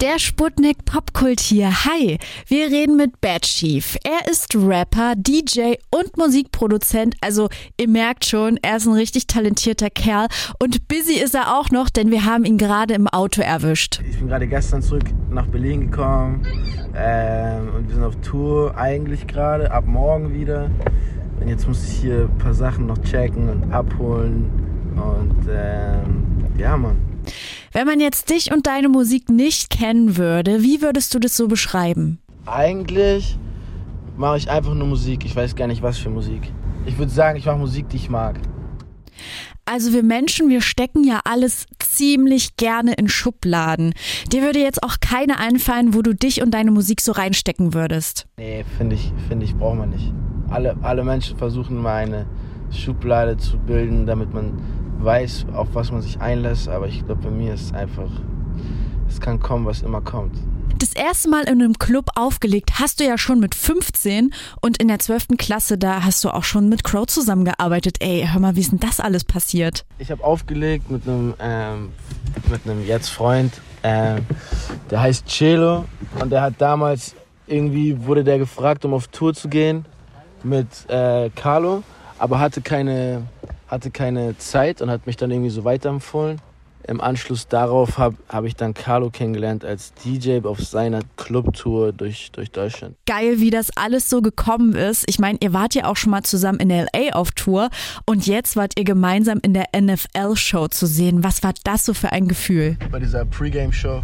Der Sputnik Popkult hier. Hi, wir reden mit Bad Chief. Er ist Rapper, DJ und Musikproduzent. Also ihr merkt schon, er ist ein richtig talentierter Kerl. Und busy ist er auch noch, denn wir haben ihn gerade im Auto erwischt. Ich bin gerade gestern zurück nach Berlin gekommen ähm, und wir sind auf Tour eigentlich gerade, ab morgen wieder. Und jetzt muss ich hier ein paar Sachen noch checken und abholen. Und ähm, ja, Mann. Wenn man jetzt dich und deine Musik nicht kennen würde, wie würdest du das so beschreiben? Eigentlich mache ich einfach nur Musik. Ich weiß gar nicht, was für Musik. Ich würde sagen, ich mache Musik, die ich mag. Also wir Menschen, wir stecken ja alles ziemlich gerne in Schubladen. Dir würde jetzt auch keine einfallen, wo du dich und deine Musik so reinstecken würdest. Nee, finde ich, finde ich, braucht man nicht. Alle, alle Menschen versuchen mal eine Schublade zu bilden, damit man weiß, auf was man sich einlässt, aber ich glaube, bei mir ist es einfach, es kann kommen, was immer kommt. Das erste Mal in einem Club aufgelegt hast du ja schon mit 15 und in der 12. Klasse, da hast du auch schon mit Crow zusammengearbeitet. Ey, hör mal, wie ist denn das alles passiert? Ich habe aufgelegt mit einem, ähm, mit einem jetzt Freund, ähm, der heißt Celo und der hat damals irgendwie, wurde der gefragt, um auf Tour zu gehen mit äh, Carlo, aber hatte keine hatte keine Zeit und hat mich dann irgendwie so weiterempfohlen. Im Anschluss darauf habe hab ich dann Carlo kennengelernt als DJ auf seiner Clubtour durch, durch Deutschland. Geil, wie das alles so gekommen ist. Ich meine, ihr wart ja auch schon mal zusammen in LA auf Tour und jetzt wart ihr gemeinsam in der NFL-Show zu sehen. Was war das so für ein Gefühl? Bei dieser Pre-Game-Show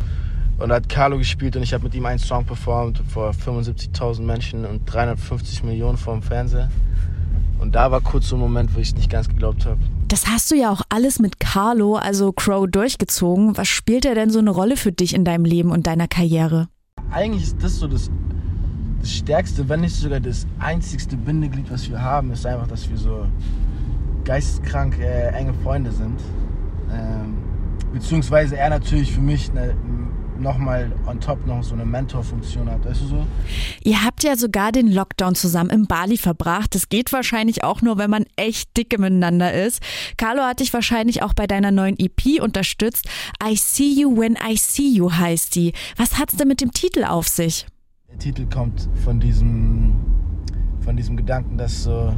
und da hat Carlo gespielt und ich habe mit ihm einen Song performt vor 75.000 Menschen und 350 Millionen vor dem Fernseher. Und da war kurz so ein Moment, wo ich es nicht ganz geglaubt habe. Das hast du ja auch alles mit Carlo, also Crow, durchgezogen. Was spielt er denn so eine Rolle für dich in deinem Leben und deiner Karriere? Eigentlich ist das so das, das stärkste, wenn nicht sogar das einzigste Bindeglied, was wir haben, ist einfach, dass wir so geisteskrank äh, enge Freunde sind. Ähm, beziehungsweise er natürlich für mich eine nochmal on top noch so eine Mentorfunktion hat, weißt du so? Ihr habt ja sogar den Lockdown zusammen im Bali verbracht. Das geht wahrscheinlich auch nur, wenn man echt dicke miteinander ist. Carlo hat dich wahrscheinlich auch bei deiner neuen EP unterstützt. I See You When I See You heißt die. Was hat's denn mit dem Titel auf sich? Der Titel kommt von diesem, von diesem Gedanken, dass so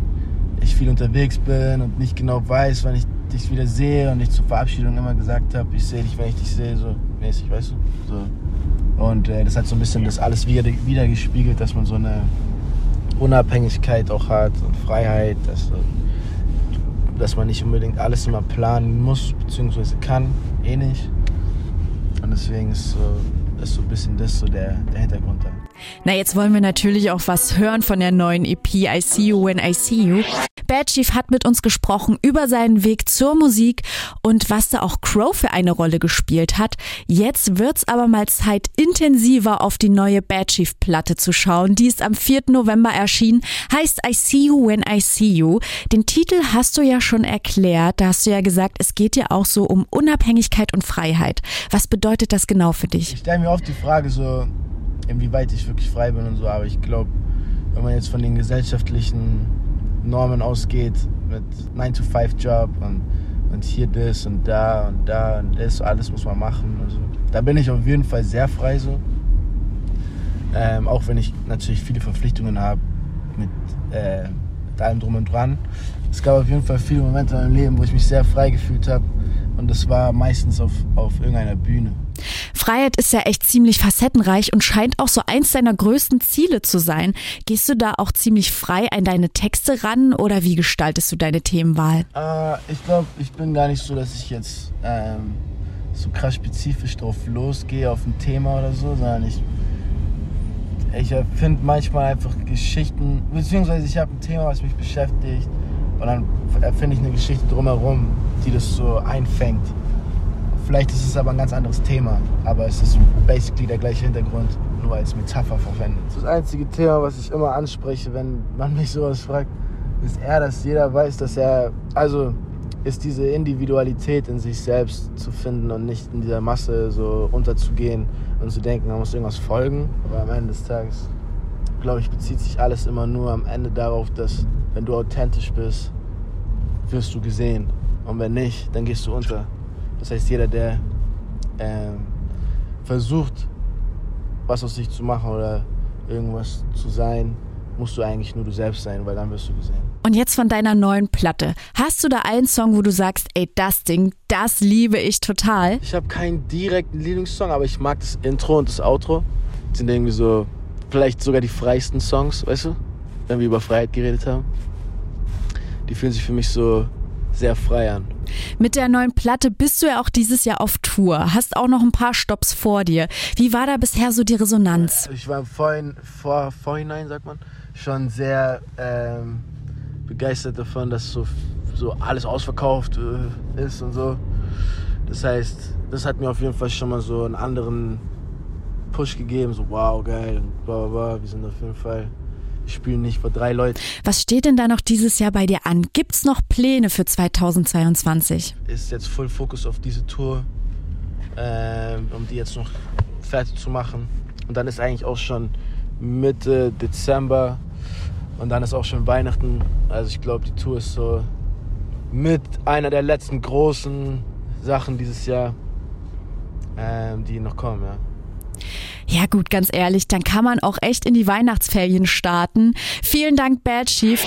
ich viel unterwegs bin und nicht genau weiß, wann ich dich wieder sehe und ich zur Verabschiedung immer gesagt habe, ich sehe dich, wenn ich dich sehe, so mäßig, weißt du? So. Und äh, das hat so ein bisschen das alles wieder, wieder gespiegelt, dass man so eine Unabhängigkeit auch hat und Freiheit, dass, dass man nicht unbedingt alles immer planen muss, beziehungsweise kann, eh nicht. Und deswegen ist so, ist so ein bisschen das so der, der Hintergrund da. Na, jetzt wollen wir natürlich auch was hören von der neuen EP I See You When I See You. Bad Chief hat mit uns gesprochen über seinen Weg zur Musik und was da auch Crow für eine Rolle gespielt hat. Jetzt wird's aber mal Zeit, intensiver auf die neue Bad Chief Platte zu schauen. Die ist am 4. November erschienen, heißt I See You When I See You. Den Titel hast du ja schon erklärt. Da hast du ja gesagt, es geht ja auch so um Unabhängigkeit und Freiheit. Was bedeutet das genau für dich? Ich stelle mir oft die Frage so, inwieweit ich wirklich frei bin und so. Aber ich glaube, wenn man jetzt von den gesellschaftlichen Normen ausgeht, mit 9-to-5-Job und, und hier das und da und da und das, alles muss man machen. Also, da bin ich auf jeden Fall sehr frei so. Ähm, auch wenn ich natürlich viele Verpflichtungen habe mit, äh, mit allem drum und dran. Es gab auf jeden Fall viele Momente in meinem Leben, wo ich mich sehr frei gefühlt habe. Und das war meistens auf, auf irgendeiner Bühne. Freiheit ist ja echt ziemlich facettenreich und scheint auch so eins deiner größten Ziele zu sein. Gehst du da auch ziemlich frei an deine Texte ran oder wie gestaltest du deine Themenwahl? Äh, ich glaube, ich bin gar nicht so, dass ich jetzt ähm, so krass spezifisch drauf losgehe auf ein Thema oder so, sondern ich, ich finde manchmal einfach Geschichten, beziehungsweise ich habe ein Thema, was mich beschäftigt und dann erfinde ich eine Geschichte drumherum, die das so einfängt. Vielleicht ist es aber ein ganz anderes Thema, aber es ist basically der gleiche Hintergrund, nur als Metapher verwendet. Das einzige Thema, was ich immer anspreche, wenn man mich sowas fragt, ist eher, dass jeder weiß, dass er, also ist diese Individualität in sich selbst zu finden und nicht in dieser Masse so unterzugehen und zu denken, man muss irgendwas folgen. Aber am Ende des Tages, glaube ich, bezieht sich alles immer nur am Ende darauf, dass wenn du authentisch bist, wirst du gesehen. Und wenn nicht, dann gehst du unter. Das heißt, jeder, der äh, versucht, was aus sich zu machen oder irgendwas zu sein, musst du eigentlich nur du selbst sein, weil dann wirst du gesehen. Und jetzt von deiner neuen Platte. Hast du da einen Song, wo du sagst, ey, das Ding, das liebe ich total? Ich habe keinen direkten Lieblingssong, aber ich mag das Intro und das Outro. Das sind irgendwie so, vielleicht sogar die freiesten Songs, weißt du? Wenn wir über Freiheit geredet haben. Die fühlen sich für mich so sehr frei an. Mit der neuen Platte bist du ja auch dieses Jahr auf Tour, hast auch noch ein paar Stops vor dir. Wie war da bisher so die Resonanz? Ich war vorhin, vor, vorhinein, sagt man, schon sehr ähm, begeistert davon, dass so, so alles ausverkauft äh, ist und so. Das heißt, das hat mir auf jeden Fall schon mal so einen anderen Push gegeben, so wow, geil, und bla bla bla. Wir sind auf jeden Fall ich spiele nicht vor drei Leuten. Was steht denn da noch dieses Jahr bei dir an? Gibt's noch Pläne für 2022? Ist jetzt voll Fokus auf diese Tour, ähm, um die jetzt noch fertig zu machen. Und dann ist eigentlich auch schon Mitte Dezember und dann ist auch schon Weihnachten. Also ich glaube, die Tour ist so mit einer der letzten großen Sachen dieses Jahr, ähm, die noch kommen. Ja. Ja gut, ganz ehrlich, dann kann man auch echt in die Weihnachtsferien starten. Vielen Dank, Bad Chief.